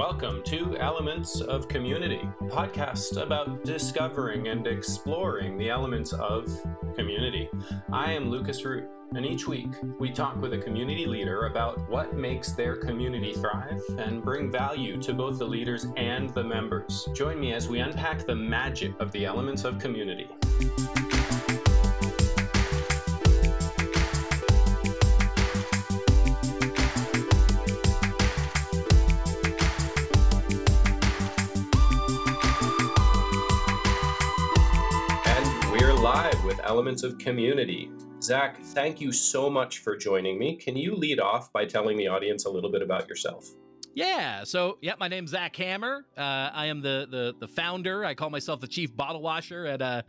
Welcome to Elements of Community, podcast about discovering and exploring the elements of community. I am Lucas Root, and each week we talk with a community leader about what makes their community thrive and bring value to both the leaders and the members. Join me as we unpack the magic of the elements of community. Elements of Community. Zach, thank you so much for joining me. Can you lead off by telling the audience a little bit about yourself? Yeah. So, yeah, my name's Zach Hammer. Uh, I am the, the the founder. I call myself the chief bottle washer at uh,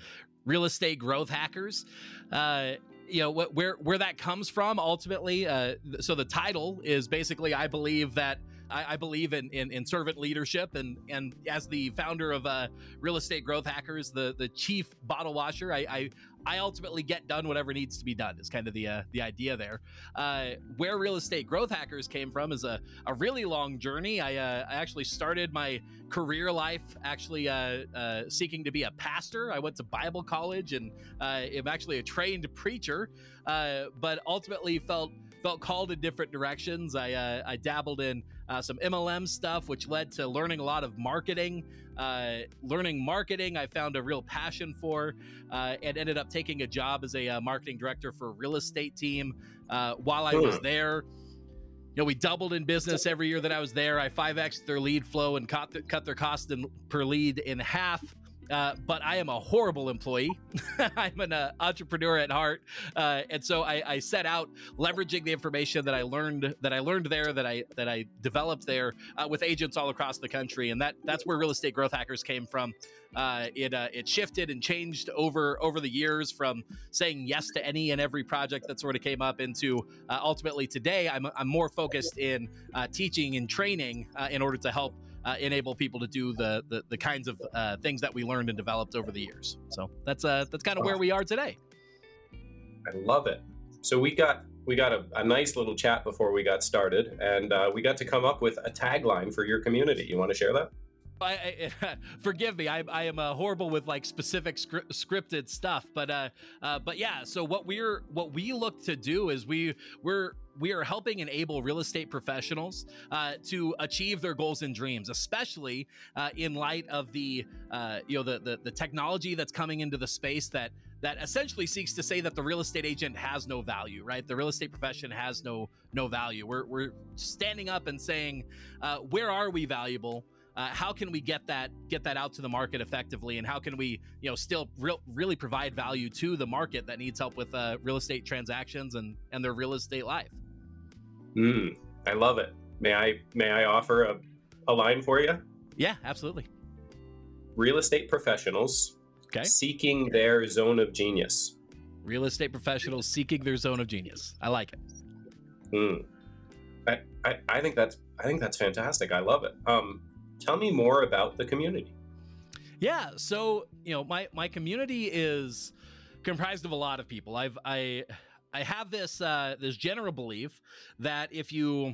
Real Estate Growth Hackers. Uh, you know wh- where where that comes from ultimately. Uh, so the title is basically I believe that I, I believe in, in, in servant leadership, and and as the founder of uh, Real Estate Growth Hackers, the the chief bottle washer, I, I I ultimately get done whatever needs to be done is kind of the uh, the idea there. Uh, where real estate growth hackers came from is a, a really long journey. I, uh, I actually started my career life actually uh, uh, seeking to be a pastor. I went to Bible college and uh, am actually a trained preacher, but ultimately felt felt called in different directions. I I dabbled in uh, some MLM stuff, which led to learning a lot of marketing. Uh, learning marketing, I found a real passion for, uh, and ended up taking a job as a uh, marketing director for a real estate team. Uh, while I was there, you know, we doubled in business every year that I was there. I 5x their lead flow and cut, the, cut their cost in, per lead in half. Uh, but I am a horrible employee. I'm an uh, entrepreneur at heart, uh, and so I, I, set out leveraging the information that I learned that I learned there, that I that I developed there uh, with agents all across the country, and that that's where real estate growth hackers came from. Uh, it it shifted and changed over over the years from saying yes to any and every project that sort of came up into ultimately today I'm I'm more focused in teaching and training in order to help uh, enable people to do the the, the kinds of uh, things that we learned and developed over the years. So that's uh, that's kind of where we are today. I love it. So we got we got a, a nice little chat before we got started, and uh, we got to come up with a tagline for your community. You want to share that? I, I, forgive me. I, I am uh, horrible with like specific script, scripted stuff, but uh, uh, but yeah. So what we're what we look to do is we we're we are helping enable real estate professionals uh, to achieve their goals and dreams, especially uh, in light of the uh, you know the, the the technology that's coming into the space that that essentially seeks to say that the real estate agent has no value, right? The real estate profession has no no value. We're we're standing up and saying, uh, where are we valuable? Uh, how can we get that get that out to the market effectively? And how can we you know still real, really provide value to the market that needs help with uh, real estate transactions and and their real estate life? Mm, i love it. May i may i offer a, a line for you? Yeah absolutely. Real estate professionals okay. seeking their zone of genius. Real estate professionals seeking their zone of genius. I like it. Mm. I, I, I think that's I think that's fantastic. I love it. Um, tell me more about the community. Yeah, so you know, my my community is comprised of a lot of people. I've I I have this uh, this general belief that if you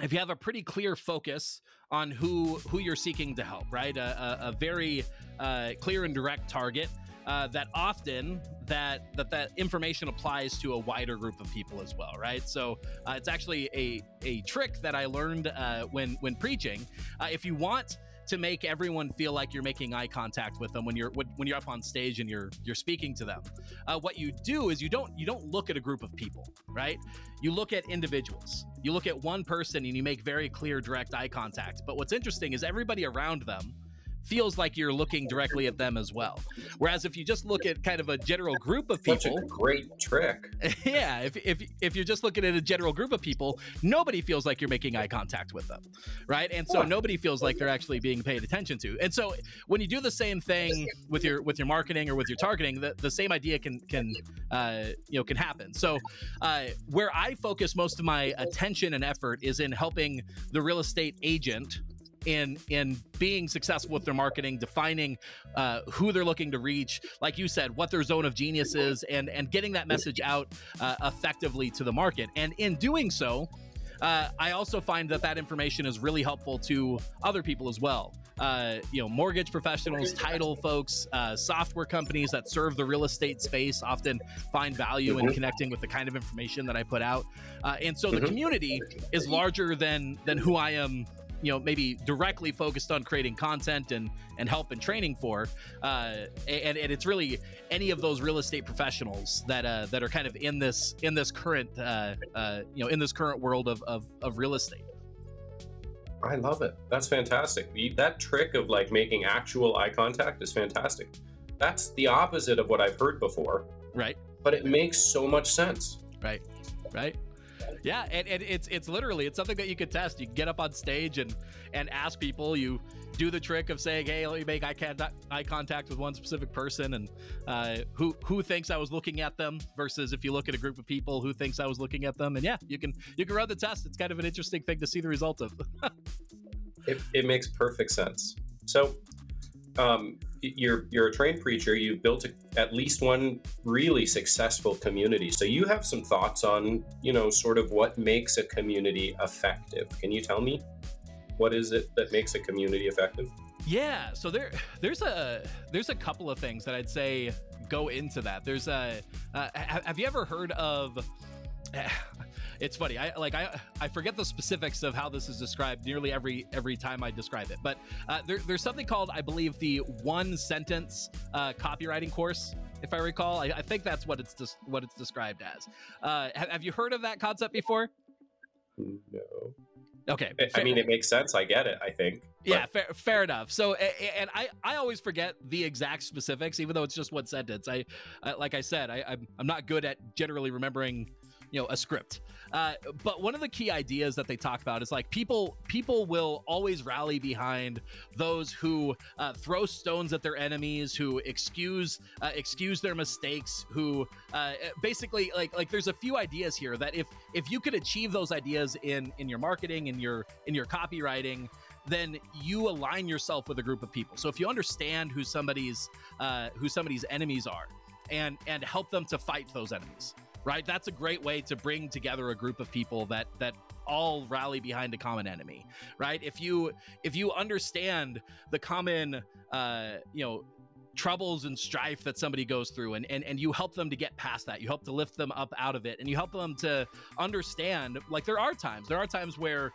if you have a pretty clear focus on who who you're seeking to help, right, a, a, a very uh, clear and direct target, uh, that often that that that information applies to a wider group of people as well, right? So uh, it's actually a a trick that I learned uh, when when preaching. Uh, if you want to make everyone feel like you're making eye contact with them when you're when you're up on stage and you're you're speaking to them. Uh, what you do is you don't you don't look at a group of people, right? You look at individuals. You look at one person and you make very clear, direct eye contact. But what's interesting is everybody around them feels like you're looking directly at them as well. Whereas if you just look at kind of a general group of people, Such a great trick. yeah, if, if if you're just looking at a general group of people, nobody feels like you're making eye contact with them, right? And so nobody feels like they're actually being paid attention to. And so when you do the same thing with your with your marketing or with your targeting, the, the same idea can can uh, you know can happen. So uh, where I focus most of my attention and effort is in helping the real estate agent in in being successful with their marketing, defining uh, who they're looking to reach, like you said, what their zone of genius is, and and getting that message out uh, effectively to the market. And in doing so, uh, I also find that that information is really helpful to other people as well. Uh, you know, mortgage professionals, title folks, uh, software companies that serve the real estate space often find value mm-hmm. in connecting with the kind of information that I put out. Uh, and so mm-hmm. the community is larger than than who I am you know maybe directly focused on creating content and and help and training for uh, and, and it's really any of those real estate professionals that uh, that are kind of in this in this current uh, uh, you know in this current world of, of, of real estate. I love it. That's fantastic. That trick of like making actual eye contact is fantastic. That's the opposite of what i've heard before. Right. But it makes so much sense. Right. Right yeah, and, and it's it's literally it's something that you could test. You get up on stage and and ask people. You do the trick of saying, "Hey, let me make eye contact, eye contact with one specific person," and uh, who who thinks I was looking at them versus if you look at a group of people who thinks I was looking at them. And yeah, you can you can run the test. It's kind of an interesting thing to see the result of. it, it makes perfect sense. So um, you're you're a trained preacher. You've built a, at least one really successful community. So you have some thoughts on you know sort of what makes a community effective. Can you tell me what is it that makes a community effective? Yeah. So there there's a there's a couple of things that I'd say go into that. There's a uh, have you ever heard of it's funny. I like I I forget the specifics of how this is described nearly every every time I describe it. But uh, there, there's something called I believe the one sentence uh, copywriting course. If I recall, I, I think that's what it's just what it's described as. Uh, have, have you heard of that concept before? No. Okay. I mean, it makes sense. I get it. I think. But... Yeah, fair, fair enough. So, and I, I always forget the exact specifics, even though it's just one sentence. I, I like I said, I, I'm, I'm not good at generally remembering you know a script. Uh, but one of the key ideas that they talk about is like people people will always rally behind those who uh, throw stones at their enemies who excuse uh, excuse their mistakes who uh, basically like like there's a few ideas here that if if you could achieve those ideas in in your marketing in your in your copywriting then you align yourself with a group of people. So if you understand who somebody's uh, who somebody's enemies are and and help them to fight those enemies right? That's a great way to bring together a group of people that that all rally behind a common enemy, right? If you if you understand the common, uh, you know troubles and strife that somebody goes through and, and and you help them to get past that you help to lift them up out of it and you help them to understand like there are times there are times where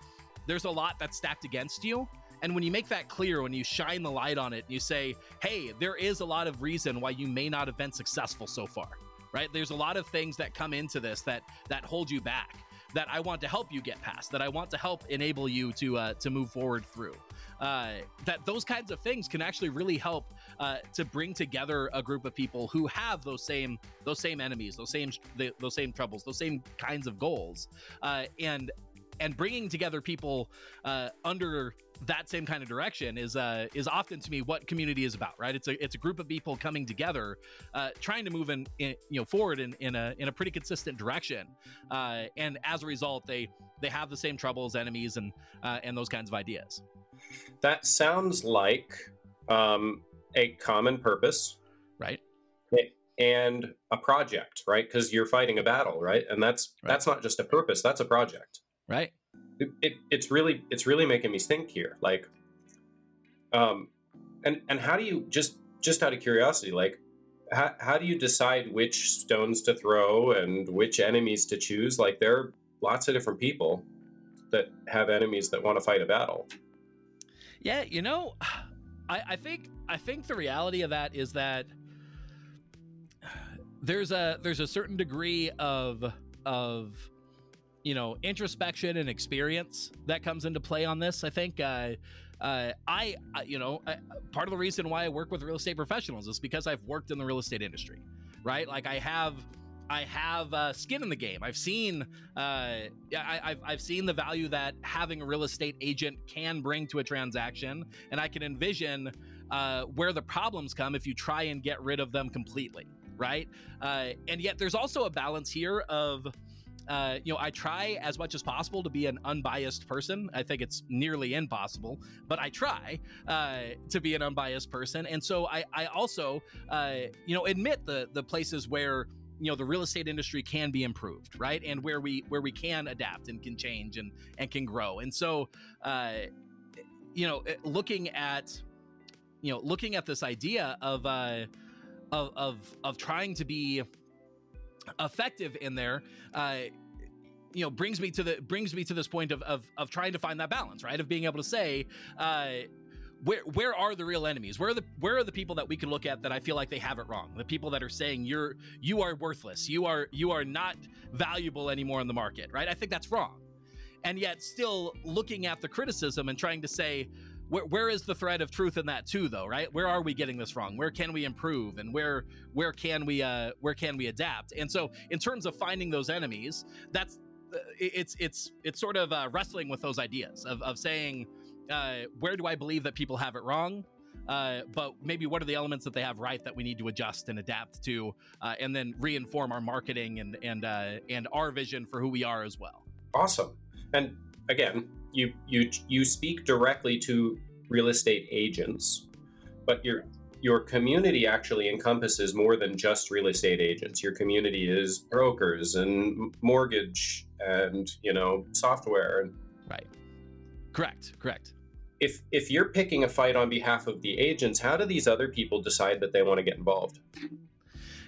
there's a lot that's stacked against you and when you make that clear when you shine the light on it and you say hey there is a lot of reason why you may not have been successful so far right? There's a lot of things that come into this that that hold you back that I want to help you get past, that I want to help enable you to uh, to move forward through. Uh, that those kinds of things can actually really help uh, to bring together a group of people who have those same those same enemies, those same those same troubles, those same kinds of goals, uh, and and bringing together people uh, under that same kind of direction is uh, is often to me what community is about, right? It's a it's a group of people coming together, uh, trying to move in, in, you know forward in, in a in a pretty consistent direction, uh, and as a result, they they have the same troubles, enemies, and uh, and those kinds of ideas. That sounds like um, a common purpose, right? And a project, right? Because you're fighting a battle, right? And that's right. that's not just a purpose; that's a project, right? It, it, it's really it's really making me think here like um and and how do you just just out of curiosity like how, how do you decide which stones to throw and which enemies to choose? Like there are lots of different people that have enemies that want to fight a battle. Yeah you know i i think i think the reality of that is that there's a there's a certain degree of of you know introspection and experience that comes into play on this. I think uh, uh, I, you know, I, part of the reason why I work with real estate professionals is because I've worked in the real estate industry, right? Like I have. I have uh, skin in the game. I've seen, uh, I, have I've seen the value that having a real estate agent can bring to a transaction, and I can envision uh, where the problems come if you try and get rid of them completely, right? Uh, and yet, there's also a balance here of uh, you know, I try as much as possible to be an unbiased person. I think it's nearly impossible, but I try uh, to be an unbiased person. And so I, I also, uh, you know, admit the the places where you know the real estate industry can be improved right and where we where we can adapt and can change and and can grow and so uh you know looking at you know looking at this idea of uh of of, of trying to be effective in there uh you know brings me to the brings me to this point of of, of trying to find that balance right? Of being able to say uh where where are the real enemies? Where are the where are the people that we can look at that i feel like they have it wrong? The people that are saying you're you are worthless. You are you are not valuable anymore in the market right? I think that's wrong. And yet still looking at the criticism and trying to say where, where is the thread of truth in that too though right? Where are we getting this wrong where can we improve? And where where can we uh where can we adapt? And so in terms of finding those enemies that's it's it's it's sort of uh, wrestling with those ideas of, of saying uh, where do I believe that people have it wrong, uh, but maybe what are the elements that they have right that we need to adjust and adapt to, uh, and then reinform our marketing and and uh, and our vision for who we are as well. Awesome, and again, you you you speak directly to real estate agents, but you're your community actually encompasses more than just real estate agents. Your community is brokers and mortgage and you know software. And right. Correct. Correct. If if you're picking a fight on behalf of the agents, how do these other people decide that they want to get involved?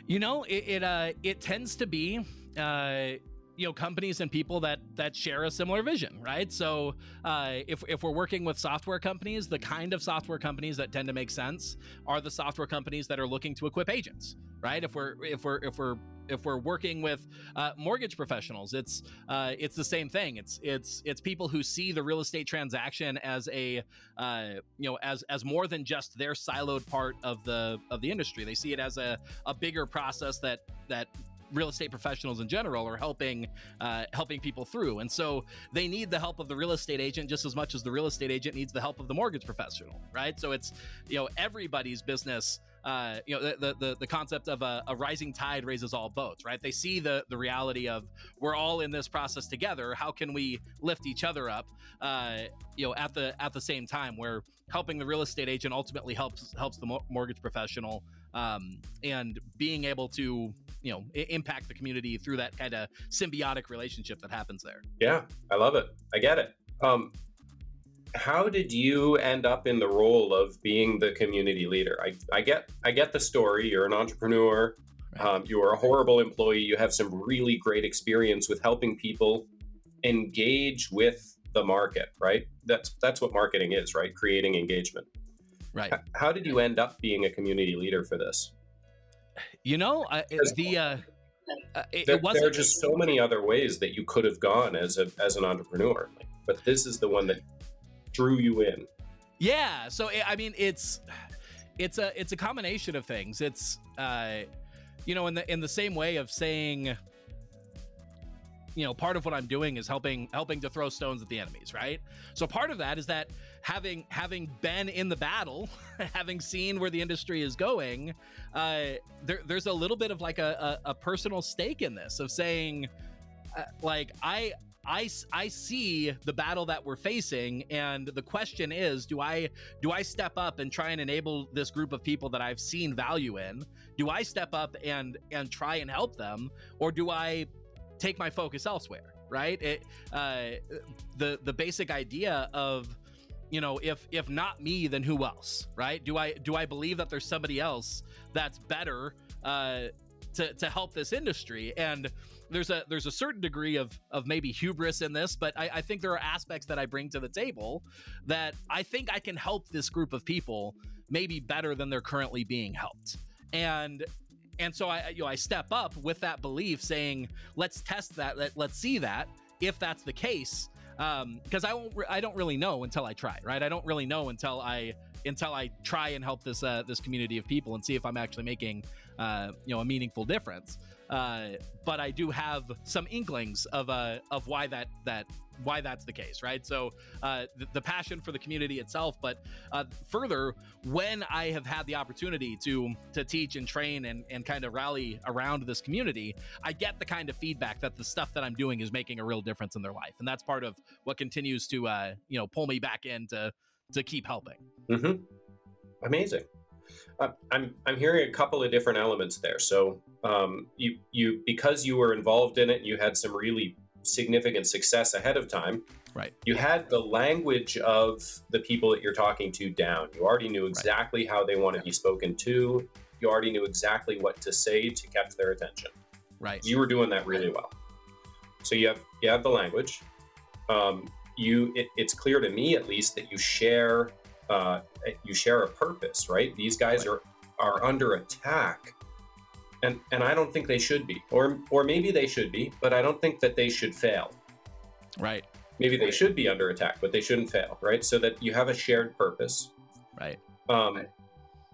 You know, it it, uh, it tends to be. Uh, you know companies and people that that share a similar vision right? So uh, if, if we're working with software companies the kind of software companies that tend to make sense are the software companies that are looking to equip agents right? If we're if we're if we're if we're working with uh, mortgage professionals it's uh, it's the same thing. It's it's it's people who see the real estate transaction as a uh, you know as as more than just their siloed part of the of the industry. They see it as a, a bigger process that that real estate professionals in general are helping uh, helping people through. And so they need the help of the real estate agent just as much as the real estate agent needs the help of the mortgage professional right? So it's you know everybody's business uh, you know the, the the concept of a, a, rising tide raises all boats right? They see the the reality of we're all in this process together. How can we lift each other up uh, you know at the at the same time where helping the real estate agent ultimately helps helps the mortgage professional um, and being able to you know I- impact the community through that kind of symbiotic relationship that happens there? Yeah i love it. I get it. Um, how did you end up in the role of being the community leader? I, I get i get the story. You're an entrepreneur. Right. um, you are a horrible employee. You have some really great experience with helping people engage with the market right? That's that's what marketing is right? Creating engagement. Right. How did you end up being a community leader for this? You know, uh, the uh, uh, it, there, it wasn't. There are just so many other ways that you could have gone as a as an entrepreneur, but this is the one that drew you in. Yeah. So I mean, it's it's a it's a combination of things. It's uh, you know, in the in the same way of saying you know part of what i'm doing is helping helping to throw stones at the enemies right so part of that is that having having been in the battle having seen where the industry is going uh there, there's a little bit of like a, a, a personal stake in this of saying uh, like i I, I see the battle that we're facing and the question is do I do I step up and try and enable this group of people that I've seen value in? Do I step up and and try and help them or do I take my focus elsewhere right? It uh, the the basic idea of you know if if not me then who else right? Do i do i believe that there's somebody else that's better uh to to help this industry? And there's a there's a certain degree of of maybe hubris in this but I, I think there are aspects that i bring to the table that i think i can help this group of people maybe better than they're currently being helped and and so I, you know, I step up with that belief, saying, "Let's test that. Let, let's see that. If that's the case, because um, I won't, I don't really know until I try, right? I don't really know until I until I try and help this uh, this community of people and see if I'm actually making uh, you know a meaningful difference. Uh, but I do have some inklings of uh, of why that that why that's the case, right? So uh, the, the, passion for the community itself, but uh, further, when I have had the opportunity to to teach and train and, and kind of rally around this community, I get the kind of feedback that the stuff that I'm doing is making a real difference in their life, and that's part of what continues to uh, you know pull me back in to to keep helping. Mm-hmm. Amazing. Uh, I'm I'm hearing a couple of different elements there. So um, you you because you were involved in it, you had some really significant success ahead of time. Right. You had the language of the people that you're talking to down. You already knew exactly right. how they want to be spoken to. You already knew exactly what to say to catch their attention. Right. You were doing that really well. So you have you have the language. Um, you it, it's clear to me at least that you share uh, you share a purpose, right? These guys right. are are under attack, and and I don't think they should be, or or maybe they should be, but I don't think that they should fail. Right. Maybe they should be under attack, but they shouldn't fail, right? So that you have a shared purpose. Right. Um,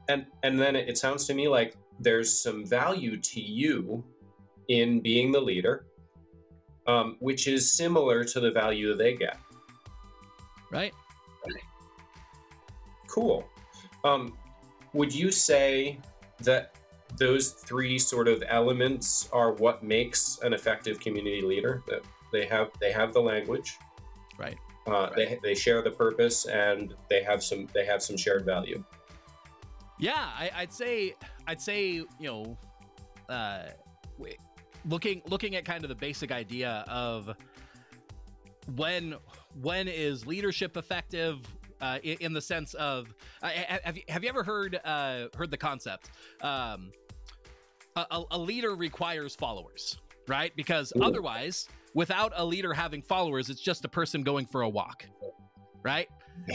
and and then it sounds to me like there's some value to you in being the leader, um, which is similar to the value they get. Right. Cool. Um, would you say that those three sort of elements are what makes an effective community leader? That they have they have the language, right? Uh, right. They they share the purpose and they have some they have some shared value. Yeah, I, would say I'd say you know, uh, looking looking at kind of the basic idea of when when is leadership effective uh, in, in, the sense of uh, have, you, have you ever heard uh, heard the concept um, a, a, leader requires followers right? Because otherwise without a leader having followers it's just a person going for a walk right?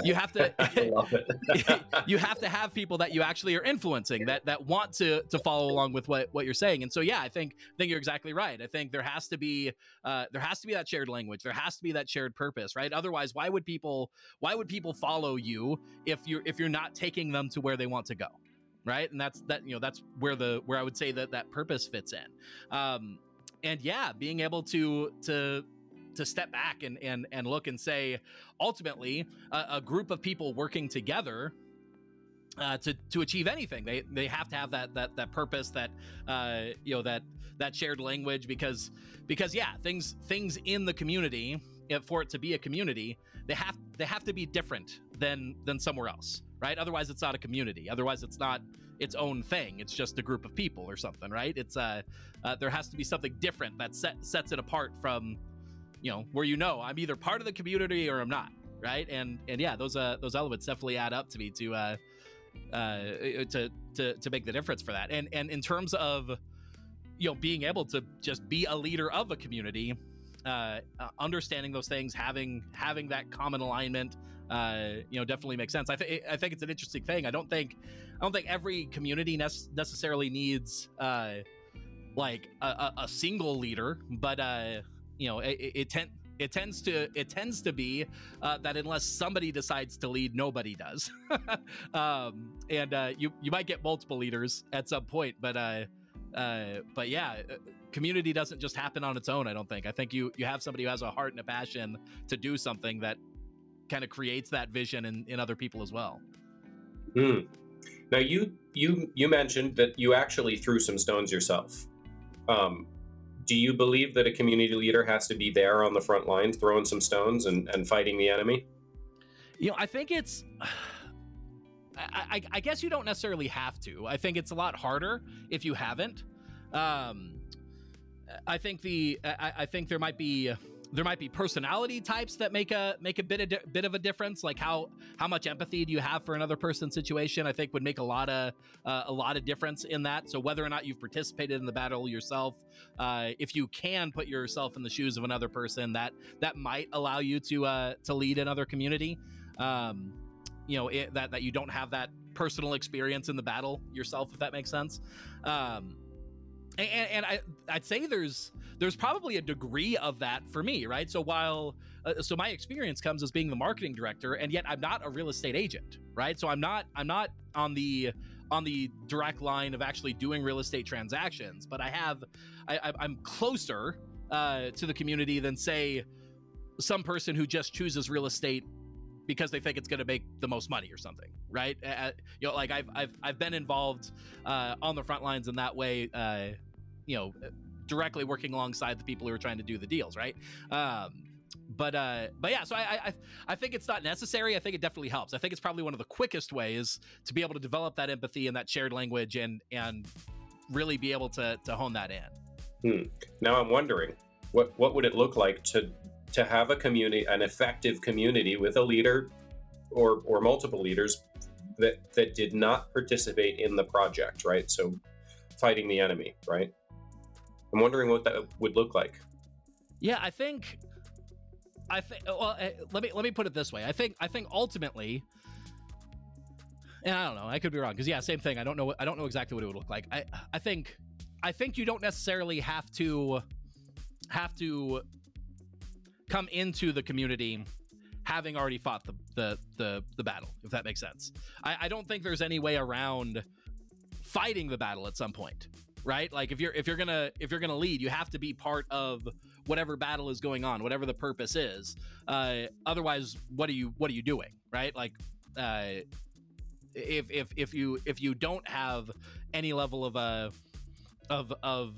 You have to you have to have people that you actually are influencing that that want to to follow along with what what you're saying. And so yeah i think i think you're exactly right. I think there has to be uh there has to be that shared language. There has to be that shared purpose right? Otherwise why would people why would people follow you if you're if you're not taking them to where they want to go right? And that's that you know that's where the where i would say that that purpose fits in. Um and yeah being able to to to step back and and and look and say, ultimately, a, a group of people working together uh, to to achieve anything. They they have to have that that that purpose, that uh, you know that that shared language, because because yeah, things things in the community for it to be a community, they have they have to be different than than somewhere else, right? Otherwise, it's not a community. Otherwise, it's not its own thing. It's just a group of people or something, right? It's uh, uh there has to be something different that set, sets it apart from you know where you know I'm either part of the community or I'm not, right? And and yeah, those uh those elements definitely add up to me to uh uh to to to make the difference for that. And and in terms of you know being able to just be a leader of a community, uh, uh understanding those things, having having that common alignment, uh, you know, definitely makes sense. I think I think it's an interesting thing. I don't think I don't think every community ne- necessarily needs uh, like a, a, single leader, but uh, you know, it, it, it it tends to it tends to be uh, that unless somebody decides to lead, nobody does. um, and uh, you you might get multiple leaders at some point, but uh, uh, but yeah, uh, community doesn't just happen on its own. I don't think. I think you you have somebody who has a heart and a passion to do something that kind of creates that vision in, in other people as well. Mm. Now you you you mentioned that you actually threw some stones yourself. Um, do you believe that a community leader has to be there on the front lines throwing some stones and, and fighting the enemy you know i think it's I, I, I, guess you don't necessarily have to i think it's a lot harder if you haven't um, i think the I, I think there might be there might be personality types that make a make a bit of di- bit of a difference like how how much empathy do you have for another person's situation i think would make a lot of uh, a lot of difference in that. So whether or not you've participated in the battle yourself uh, if you can put yourself in the shoes of another person that that might allow you to uh, to lead another community. Um, you know it, that that you don't have that personal experience in the battle yourself if that makes sense. Um, and, and I, I'd say there's there's probably a degree of that for me, right? So while uh, so my experience comes as being the marketing director, and yet I'm not a real estate agent, right? So I'm not I'm not on the on the direct line of actually doing real estate transactions, but I have I, I'm closer uh, to the community than say some person who just chooses real estate because they think it's going to make the most money or something, right? Uh, you know, like I've I've I've been involved uh, on the front lines in that way. Uh, you know, directly working alongside the people who are trying to do the deals, right? Um, but uh, but yeah. So I, I I think it's not necessary. I think it definitely helps. I think it's probably one of the quickest ways to be able to develop that empathy and that shared language and and really be able to to hone that in. Hmm. Now I'm wondering, what what would it look like to to have a community, an effective community with a leader or or multiple leaders that that did not participate in the project, right? So fighting the enemy, right? I'm wondering what that would look like. Yeah, I think I think well uh, let me let me put it this way. I think I think ultimately and I don't know, I could be wrong cuz yeah, same thing. I don't know I don't know exactly what it would look like. I I think I think you don't necessarily have to have to come into the community having already fought the the the, the battle, if that makes sense. I, I don't think there's any way around fighting the battle at some point, right? Like if you're if you're gonna if you're gonna lead, you have to be part of whatever battle is going on, whatever the purpose is. Uh, otherwise, what are you what are you doing, right? Like. Uh, if if if you if you don't have any level of uh of of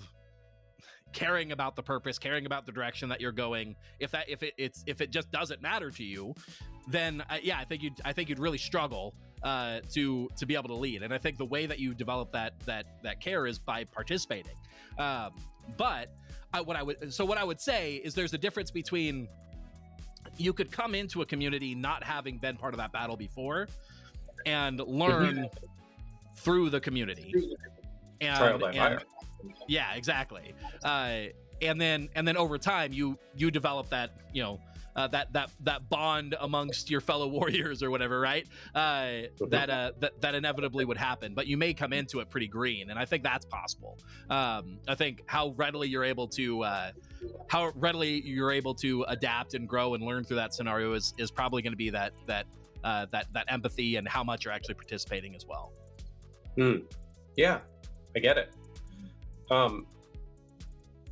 caring about the purpose, caring about the direction that you're going, if that if it it's if it just doesn't matter to you, then uh, yeah, I think you'd I think you'd really struggle uh, to to be able to lead. And I think the way that you develop that that that care is by participating. Um, but I, what I would so what I would say is there's a difference between you could come into a community not having been part of that battle before and learn mm-hmm. through the community. And, and yeah, exactly. Uh, and then and then over time you you develop that you know uh, that that that bond amongst your fellow warriors or whatever, right? Uh, mm-hmm. that uh, that that inevitably would happen, but you may come into it pretty green, and I think that's possible. Um, I think how readily you're able to uh, how readily you're able to adapt and grow and learn through that scenario is is probably going to be that that uh, that that empathy and how much you're actually participating as well. Mm. Yeah, I get it. Um,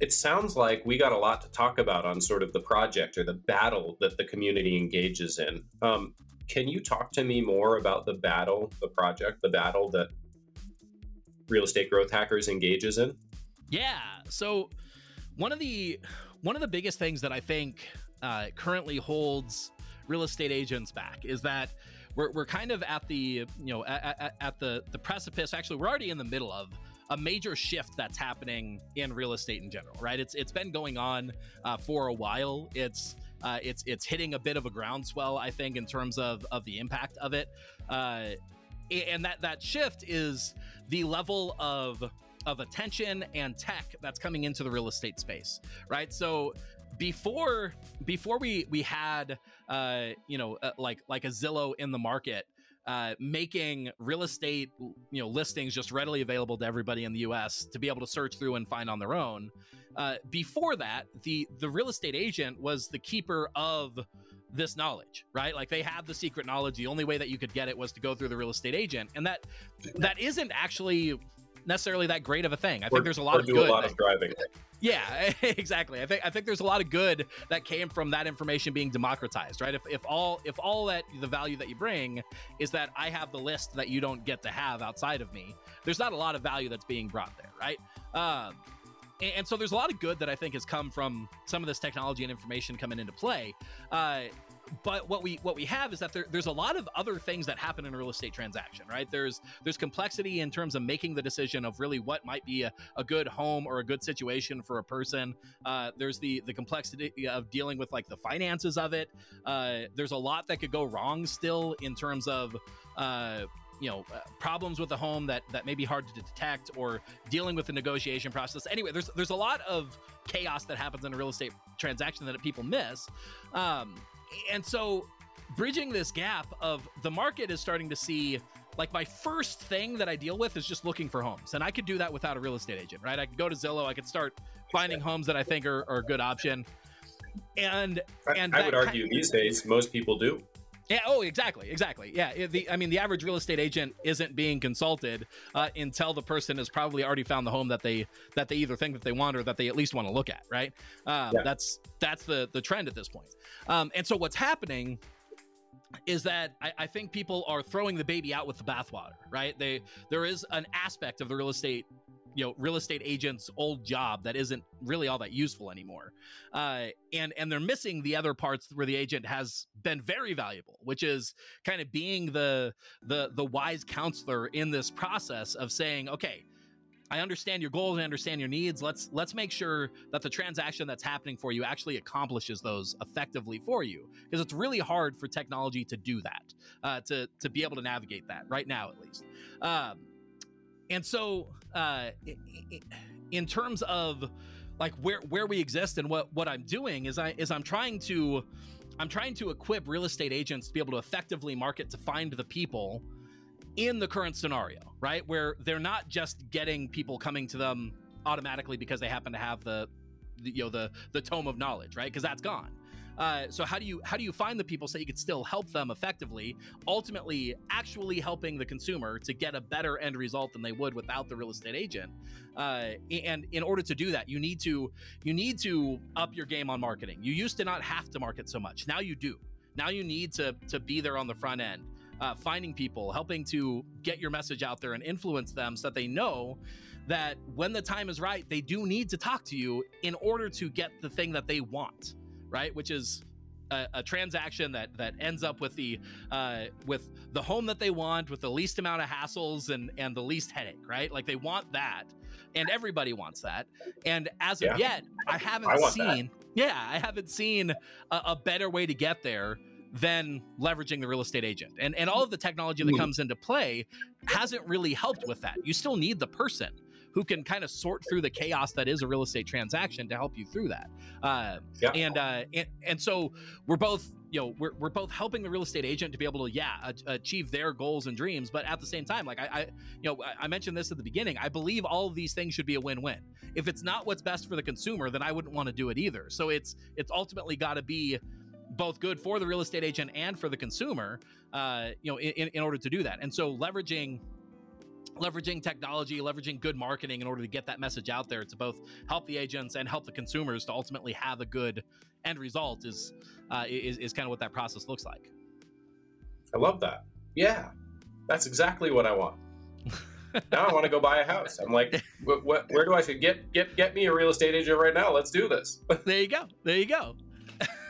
it sounds like we got a lot to talk about on sort of the project or the battle that the community engages in. Um, can you talk to me more about the battle, the project, the battle that real estate growth hackers engages in? Yeah. So one of the one of the biggest things that I think uh, currently holds real estate agents back is that we're, we're kind of at the you know at, at the the precipice. Actually, we're already in the middle of a major shift that's happening in real estate in general, right? It's it's been going on uh, for a while. It's uh, it's it's hitting a bit of a groundswell, I think, in terms of of the impact of it. Uh, and that that shift is the level of of attention and tech that's coming into the real estate space, right? So before before we we had uh, you know uh, like like a Zillow in the market uh, making real estate you know listings just readily available to everybody in the U.S. to be able to search through and find on their own. Uh, before that, the the real estate agent was the keeper of this knowledge, right? Like they had the secret knowledge. The only way that you could get it was to go through the real estate agent, and that that isn't actually necessarily that great of a thing. I think there's a lot of good. A lot of driving. Yeah, exactly. I think I think there's a lot of good that came from that information being democratized, right? If, if all if all that the value that you bring is that I have the list that you don't get to have outside of me, there's not a lot of value that's being brought there, right? Um, and, and so there's a lot of good that I think has come from some of this technology and information coming into play. Uh, but what we what we have is that there, there's a lot of other things that happen in a real estate transaction right? There's there's complexity in terms of making the decision of really what might be a, a good home or a good situation for a person. Uh, there's the the complexity of dealing with like the finances of it. Uh, there's a lot that could go wrong still in terms of uh, you know uh, problems with the home that that may be hard to detect or dealing with the negotiation process. Anyway there's there's a lot of chaos that happens in a real estate transaction that people miss. Um, and so bridging this gap of the market is starting to see like my first thing that I deal with is just looking for homes. And I could do that without a real estate agent, right? I could go to Zillow, I could start finding homes that I think are, are a good option. And and I would argue these days most people do. Yeah. Oh, exactly. Exactly. Yeah. The, I mean, the average real estate agent isn't being consulted uh, until the person has probably already found the home that they that they either think that they want or that they at least want to look at. Right. Um, yeah. That's that's the the trend at this point. Um, and so what's happening is that I, I, think people are throwing the baby out with the bathwater. Right. They there is an aspect of the real estate you know real estate agent's old job that isn't really all that useful anymore uh, and and they're missing the other parts where the agent has been very valuable which is kind of being the the the wise counselor in this process of saying okay I understand your goals, I understand your needs. Let's let's make sure that the transaction that's happening for you actually accomplishes those effectively for you, because it's really hard for technology to do that, uh, to to be able to navigate that right now at least. Um, and so, uh, in terms of like where where we exist and what what I'm doing is I is I'm trying to I'm trying to equip real estate agents to be able to effectively market to find the people in the current scenario, right? Where they're not just getting people coming to them automatically because they happen to have the, the you know the the tome of knowledge, right? Because that's gone. Uh, so how do you how do you find the people so you can still help them effectively? Ultimately, actually helping the consumer to get a better end result than they would without the real estate agent. Uh, and in order to do that, you need to you need to up your game on marketing. You used to not have to market so much. Now you do. Now you need to to be there on the front end. Uh, finding people, helping to get your message out there and influence them so that they know that when the time is right, they do need to talk to you in order to get the thing that they want right? Which is a, a, transaction that that ends up with the uh, with the home that they want, with the least amount of hassles and and the least headache, right? Like they want that, and everybody wants that. And as yeah. of yet, I haven't I seen. That. Yeah, I haven't seen a, a, better way to get there than leveraging the real estate agent. And and all of the technology that comes into play hasn't really helped with that. You still need the person who can kind of sort through the chaos that is a real estate transaction to help you through that. Uh, yeah. And, uh, and and so we're both you know we're, we're both helping the real estate agent to be able to yeah achieve their goals and dreams but at the same time like I, I you know I mentioned this at the beginning I believe all of these things should be a win-win if it's not what's best for the consumer then I wouldn't want to do it either so it's it's ultimately got to be both good for the real estate agent and for the consumer uh, you know in, in order to do that and so leveraging leveraging technology, leveraging good marketing in order to get that message out there to both help the agents and help the consumers to ultimately have a good end result is uh, is, is kind of what that process looks like. I love that. Yeah, that's exactly what I want. now I want to go buy a house. I'm like, what, what, where do I say get get get me a real estate agent right now? Let's do this. there you go. There you go.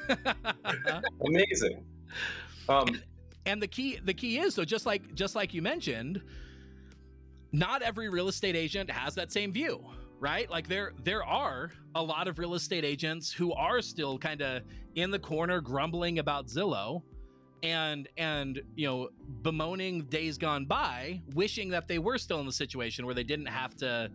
Amazing. Um, and the key the key is so just like just like you mentioned not every real estate agent has that same view right? Like there there are a lot of real estate agents who are still kind of in the corner grumbling about zillow and and you know bemoaning days gone by wishing that they were still in the situation where they didn't have to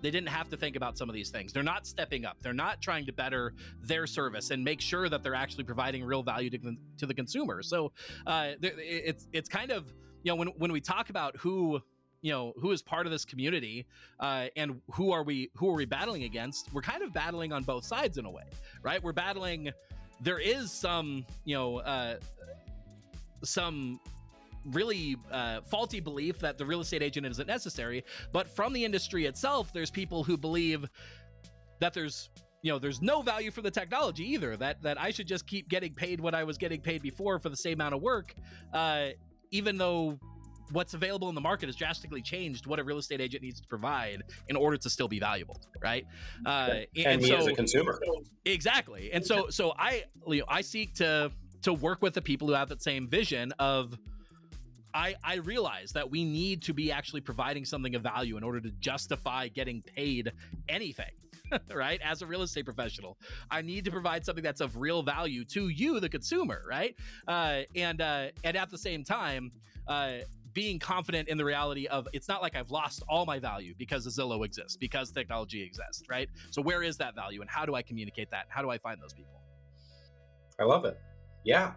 they didn't have to think about some of these things. They're not stepping up. They're not trying to better their service and make sure that they're actually providing real value to, to the consumer. So uh, it's it's kind of you know when when we talk about who you know who is part of this community uh, and who are we who are we battling against? We're kind of battling on both sides in a way right? We're battling there is some you know uh, some really uh, faulty belief that the real estate agent isn't necessary but from the industry itself there's people who believe that there's you know there's no value for the technology either that that i should just keep getting paid what i was getting paid before for the same amount of work uh, even though what's available in the market has drastically changed what a real estate agent needs to provide in order to still be valuable right? Uh, and, and me so, as a consumer. Exactly. And so so i you know, i seek to to work with the people who have that same vision of I, I realize that we need to be actually providing something of value in order to justify getting paid anything right? As a real estate professional i need to provide something that's of real value to you the consumer right? Uh, and uh, and at the same time uh, being confident in the reality of it's not like I've lost all my value because Zillow exists, because technology exists, right? So where is that value and how do I communicate that? How do I find those people? I love it. Yeah.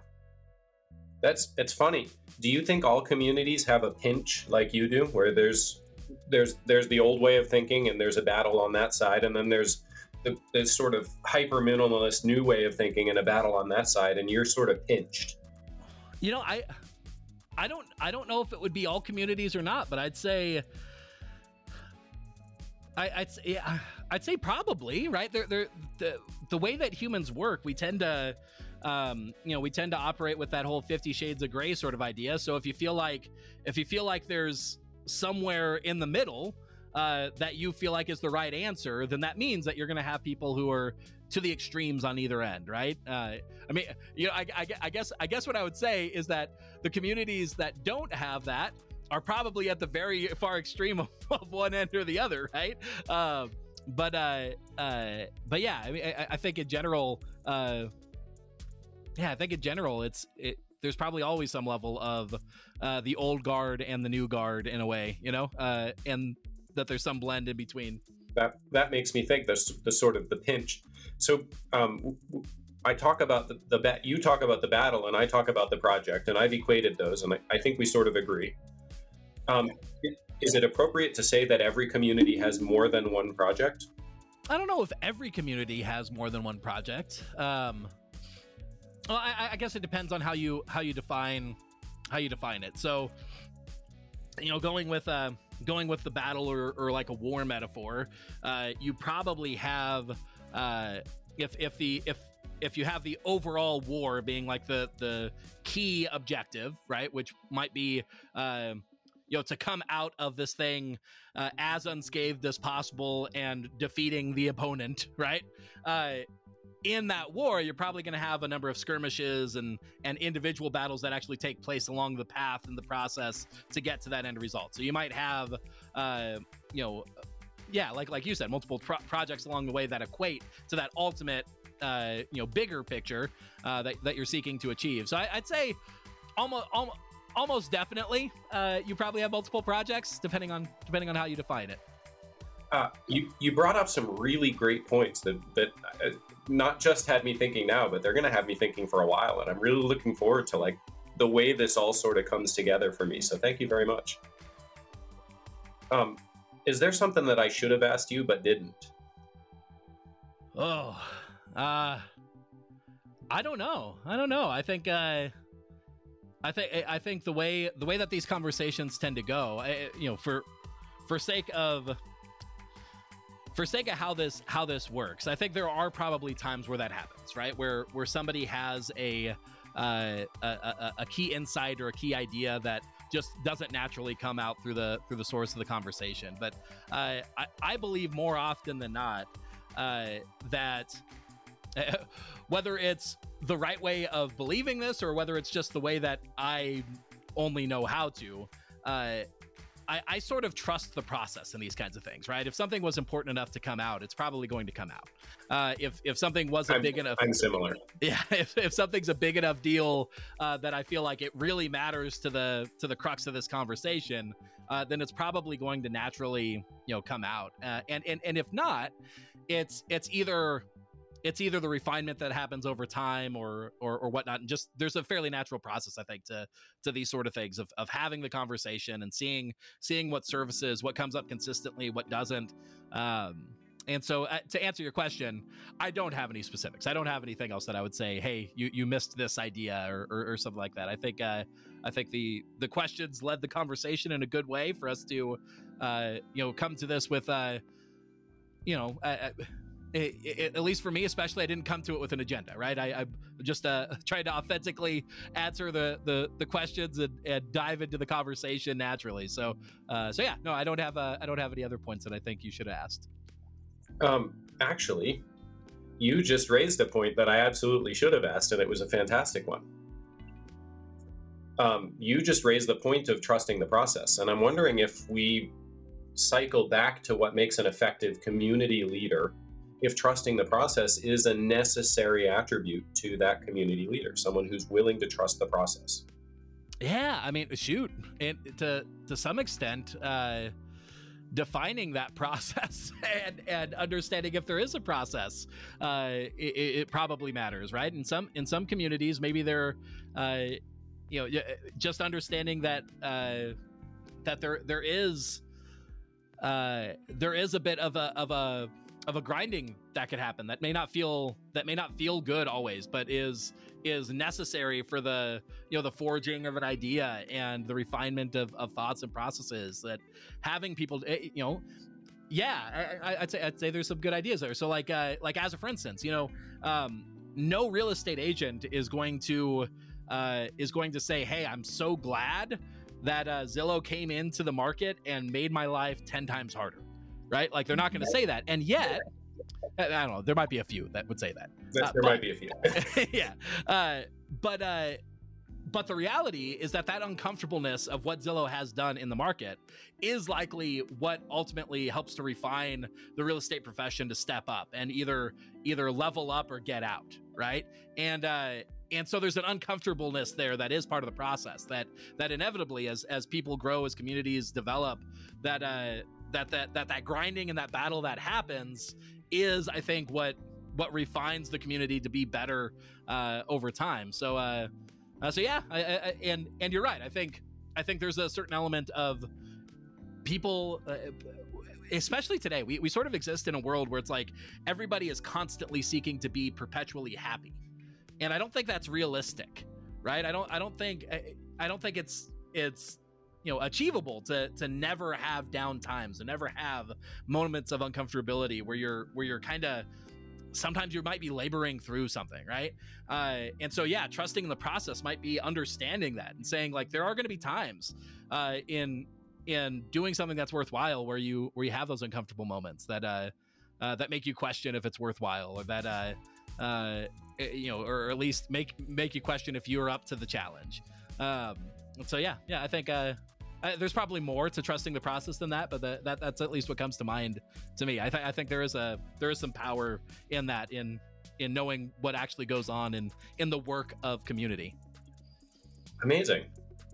That's it's funny. Do you think all communities have a pinch like you do where there's there's there's the old way of thinking and there's a battle on that side and then there's the, the sort of hyper minimalist new way of thinking and a battle on that side and you're sort of pinched. You know, I I don't I don't know if it would be all communities or not, but I'd say I, would yeah, I'd say probably right. They're, they're, the the way that humans work, we tend to, um, you know, we tend to operate with that whole Fifty Shades of Grey sort of idea. So if you feel like if you feel like there's somewhere in the middle, uh, that you feel like is the right answer, then that means that you're going to have people who are to the extremes on either end, right? Uh, I mean, you know, I, I, I, guess I guess what I would say is that the communities that don't have that are probably at the very far extreme of, of one end or the other, right? Uh, but uh, uh, but yeah, I mean, I, I think in general, uh, yeah, I think in general, it's it. There's probably always some level of uh, the old guard and the new guard in a way, you know, uh, and that there's some blend in between. That that makes me think the the sort of the pinch. So um, I talk about the, the. You talk about the battle, and I talk about the project, and I've equated those, and I, I think we sort of agree. Um, is it appropriate to say that every community has more than one project? I don't know if every community has more than one project. Um, well, I, I, guess it depends on how you how you define how you define it. So, you know, going with uh, going with the battle or, or like a war metaphor, uh, you probably have uh, if if the if if you have the overall war being like the the key objective, right, which might be uh, you know to come out of this thing uh, as unscathed as possible and defeating the opponent right? Uh, in that war you're probably going to have a number of skirmishes and and individual battles that actually take place along the path in the process to get to that end result. So you might have uh, you know yeah like like you said multiple pro- projects along the way that equate to that ultimate uh, you know bigger picture uh, that, that you're seeking to achieve. So I, would say almost, almost almost definitely uh, you probably have multiple projects depending on depending on how you define it. Uh, you you brought up some really great points that that uh, not just had me thinking now but they're going to have me thinking for a while and i'm really looking forward to like the way this all sort of comes together for me so thank you very much. Um is there something that i should have asked you but didn't? Oh uh i don't know. I don't know. I think uh I think I think the way the way that these conversations tend to go, I, you know, for for sake of for sake of how this how this works, I think there are probably times where that happens, right? Where where somebody has a uh, a, a, a key insight or a key idea that just doesn't naturally come out through the through the source of the conversation. But uh, I, I believe more often than not uh, that whether it's the right way of believing this or whether it's just the way that I only know how to. Uh, I, I, sort of trust the process in these kinds of things, right? If something was important enough to come out, it's probably going to come out. Uh, if if something wasn't big enough, I'm similar. Yeah, if, if something's a big enough deal uh, that I feel like it really matters to the to the crux of this conversation, uh, then it's probably going to naturally you know come out. Uh, and and and if not, it's it's either it's either the refinement that happens over time or, or or whatnot and just there's a fairly natural process i think to to these sort of things of, of having the conversation and seeing seeing what services what comes up consistently what doesn't. Um and so uh, to answer your question i don't have any specifics. I don't have anything else that i would say hey you you missed this idea or or, or something like that. I think uh i think the the questions led the conversation in a good way for us to uh you know come to this with uh you know it, it, at least for me, especially, I didn't come to it with an agenda, right? I, I just uh, tried to authentically answer the the, the questions and, and, dive into the conversation naturally. So, uh, so yeah, no, I don't have uh, I don't have any other points that I think you should have asked. Um, actually, you just raised a point that I absolutely should have asked, and it was a fantastic one. Um, you just raised the point of trusting the process, and I'm wondering if we cycle back to what makes an effective community leader if trusting the process is a necessary attribute to that community leader, someone who's willing to trust the process. Yeah, I mean, shoot, and to to some extent, uh, defining that process and and understanding if there is a process, uh, it, it, probably matters, right? In some in some communities, maybe they're, uh, you know, just understanding that uh, that there there is uh, there is a bit of a of a of a grinding that could happen that may not feel that may not feel good always but is is necessary for the you know the forging of an idea and the refinement of, of thoughts and processes that having people eh, you know yeah I, would say i'd say there's some good ideas there. So like uh like as a for instance you know um no real estate agent is going to uh is going to say hey i'm so glad that uh, Zillow came into the market and made my life 10 times harder right? Like they're not going to say that, and yet. I don't know. There might be a few that would say that. Uh, there but, might be a few. yeah, uh, but uh, but the reality is that that uncomfortableness of what Zillow has done in the market is likely what ultimately helps to refine the real estate profession to step up and either either level up or get out, right? And uh, and so there's an uncomfortableness there that is part of the process that that inevitably as as people grow as communities develop that uh that that that that grinding and that battle that happens is i think what what refines the community to be better uh over time so uh uh, so yeah, I, I, and and you're right. I think I think there's a certain element of people, uh, especially today. We we sort of exist in a world where it's like everybody is constantly seeking to be perpetually happy, and I don't think that's realistic, right? I don't I don't think I, I don't think it's it's you know achievable to to never have down times and never have moments of uncomfortability where you're where you're kind of sometimes you might be laboring through something, right? Uh, and so, yeah, trusting in the process might be understanding that and saying like there are going to be times uh, in in doing something that's worthwhile where you where you have those uncomfortable moments that uh, uh that make you question if it's worthwhile or that uh, uh, eh, you know, or at least make make you question if you're up to the challenge. Um, so yeah, yeah, I think uh, uh, there's probably more to trusting the process than that, but the, that that's at least what comes to mind to me. I, th- I think there is a there is some power in that in in knowing what actually goes on in in the work of community. Amazing,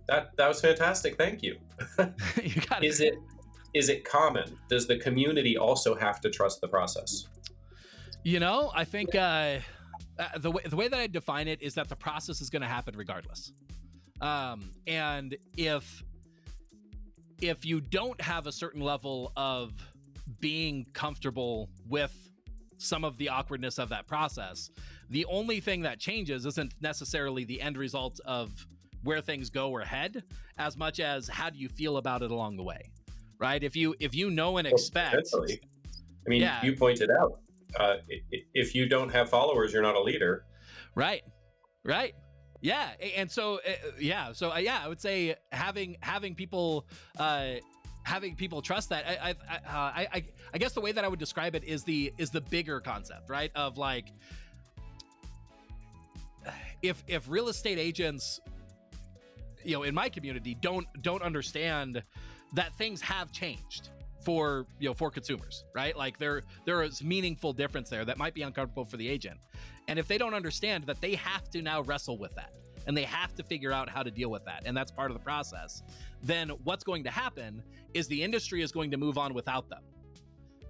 that that was fantastic. Thank you. you got it. Is it is it common? Does the community also have to trust the process? You know, I think uh, uh, the way the way that I define it is that the process is going to happen regardless. Um, and if if you don't have a certain level of being comfortable with some of the awkwardness of that process, the only thing that changes isn't necessarily the end result of where things go or head as much as how do you feel about it along the way right? If you if you know and expect well, i mean yeah. you pointed out uh, if you don't have followers you're not a leader. Right right yeah, and so uh, yeah, so uh, yeah, I would say having having people uh, having people trust that. I I, uh, I I I guess the way that I would describe it is the is the bigger concept, right? Of like if if real estate agents you know in my community don't don't understand that things have changed for you know for consumers right like there there is meaningful difference there that might be uncomfortable for the agent and if they don't understand that they have to now wrestle with that and they have to figure out how to deal with that, and that's part of the process, then what's going to happen is the industry is going to move on without them.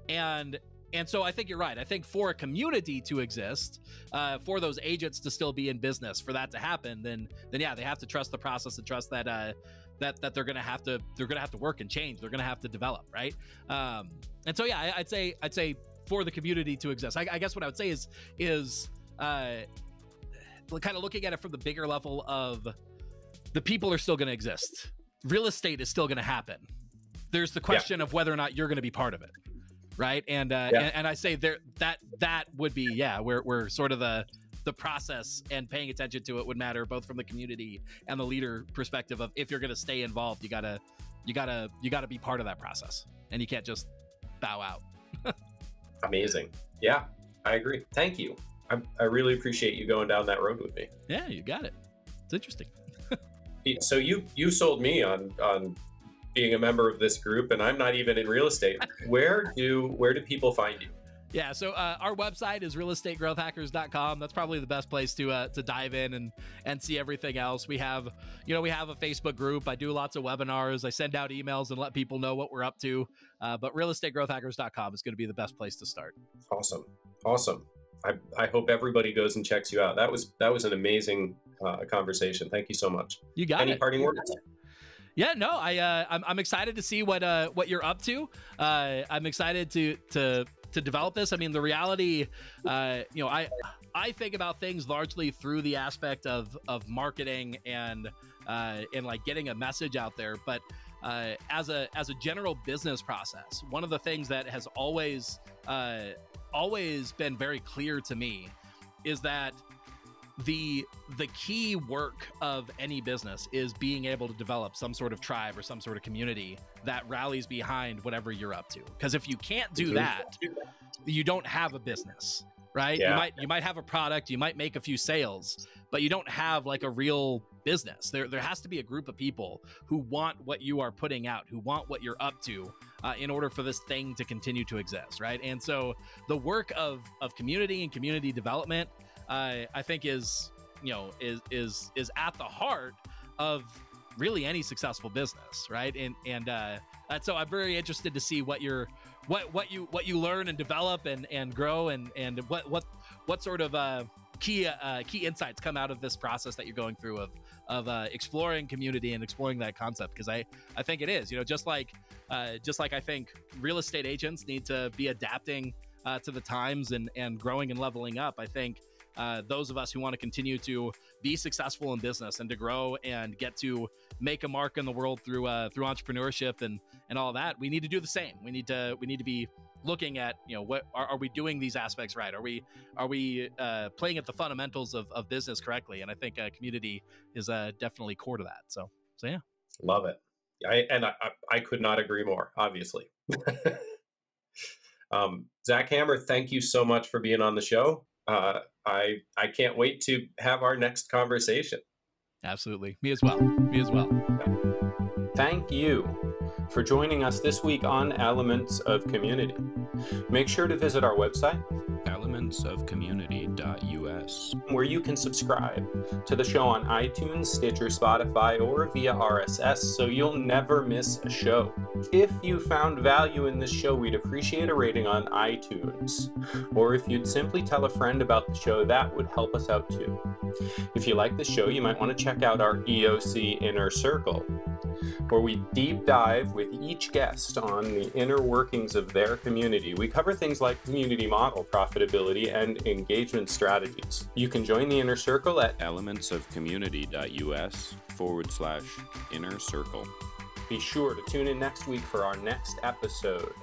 And and so I think you're right. I think for a community to exist, uh, for those agents to still be in business, for that to happen, then then yeah, they have to trust the process and trust that uh, that that they're gonna have to they're gonna have to work and change. They're gonna have to develop, right? Um, and so yeah, I, would say I'd say for the community to exist. I, I, guess what I would say is is uh, kind of looking at it from the bigger level of the people are still going to exist. Real estate is still going to happen. There's the question yeah. of whether or not you're going to be part of it, right? And uh, yeah. and, and, I say there that that would be yeah, where we're sort of the the process and paying attention to it would matter both from the community and the leader perspective of if you're going to stay involved, you gotta you gotta you gotta be part of that process, and you can't just bow out. Amazing. Yeah, I agree. Thank you. I, I really appreciate you going down that road with me. Yeah, you got it. It's interesting. so you you sold me on on being a member of this group, and I'm not even in real estate. where do where do people find you? Yeah, so uh, our website is realestategrowthhackers.com. That's probably the best place to uh, to dive in and and see everything else. We have, you know, we have a Facebook group. I do lots of webinars. I send out emails and let people know what we're up to. Uh, but realestategrowthhackers.com is going to be the best place to start. Awesome, awesome. I, I hope everybody goes and checks you out. That was that was an amazing uh, conversation. Thank you so much. You got Any it. parting words? Yeah, no, I uh, I'm, I'm excited to see what uh, what you're up to. Uh, I'm excited to to to develop this. I mean, the reality, uh, you know, I I think about things largely through the aspect of of marketing and uh, and like getting a message out there. But uh, as a as a general business process, one of the things that has always uh, always been very clear to me is that the the key work of any business is being able to develop some sort of tribe or some sort of community that rallies behind whatever you're up to. Because if you can't do that you don't have a business right? Yeah. you might you might have a product you might make a few sales but you don't have like a real business. There there has to be a group of people who want what you are putting out who want what you're up to uh, in order for this thing to continue to exist right? And so the work of of community and community development uh, i think is you know is is is at the heart of really any successful business right? And and uh so i'm very interested to see what your what what you what you learn and develop and and grow and and what what what sort of uh key uh key insights come out of this process that you're going through of of uh exploring community and exploring that concept because i i think it is you know just like uh just like i think real estate agents need to be adapting uh, to the times and and growing and leveling up i think uh, those of us who want to continue to be successful in business and to grow and get to make a mark in the world through uh, through entrepreneurship and and all that we need to do the same. We need to we need to be looking at you know what are, are we doing these aspects right are we are we uh, playing at the fundamentals of, of business correctly and i think uh, community is uh, definitely core to that so so yeah Love it. I, and I, I- I could not agree more, obviously. um, Zach Hammer, thank you so much for being on the show. Uh, I I can't wait to have our next conversation. absolutely me as well me as well Thank you for joining us this week on Elements of Community. Make sure to visit our website, elementsofcommunity.us, where you can subscribe to the show on iTunes, Stitcher, Spotify, or via RSS so you'll never miss a show. If you found value in this show, we'd appreciate a rating on iTunes. Or if you'd simply tell a friend about the show, that would help us out too. If you like the show, you might want to check out our EOC Inner Circle where we deep dive with each guest on the inner workings of their community. We cover things like community model, profitability, and engagement strategies. You can join the inner circle at elementsofcommunity.us forward slash inner circle. be sure to tune in next week for our next episode.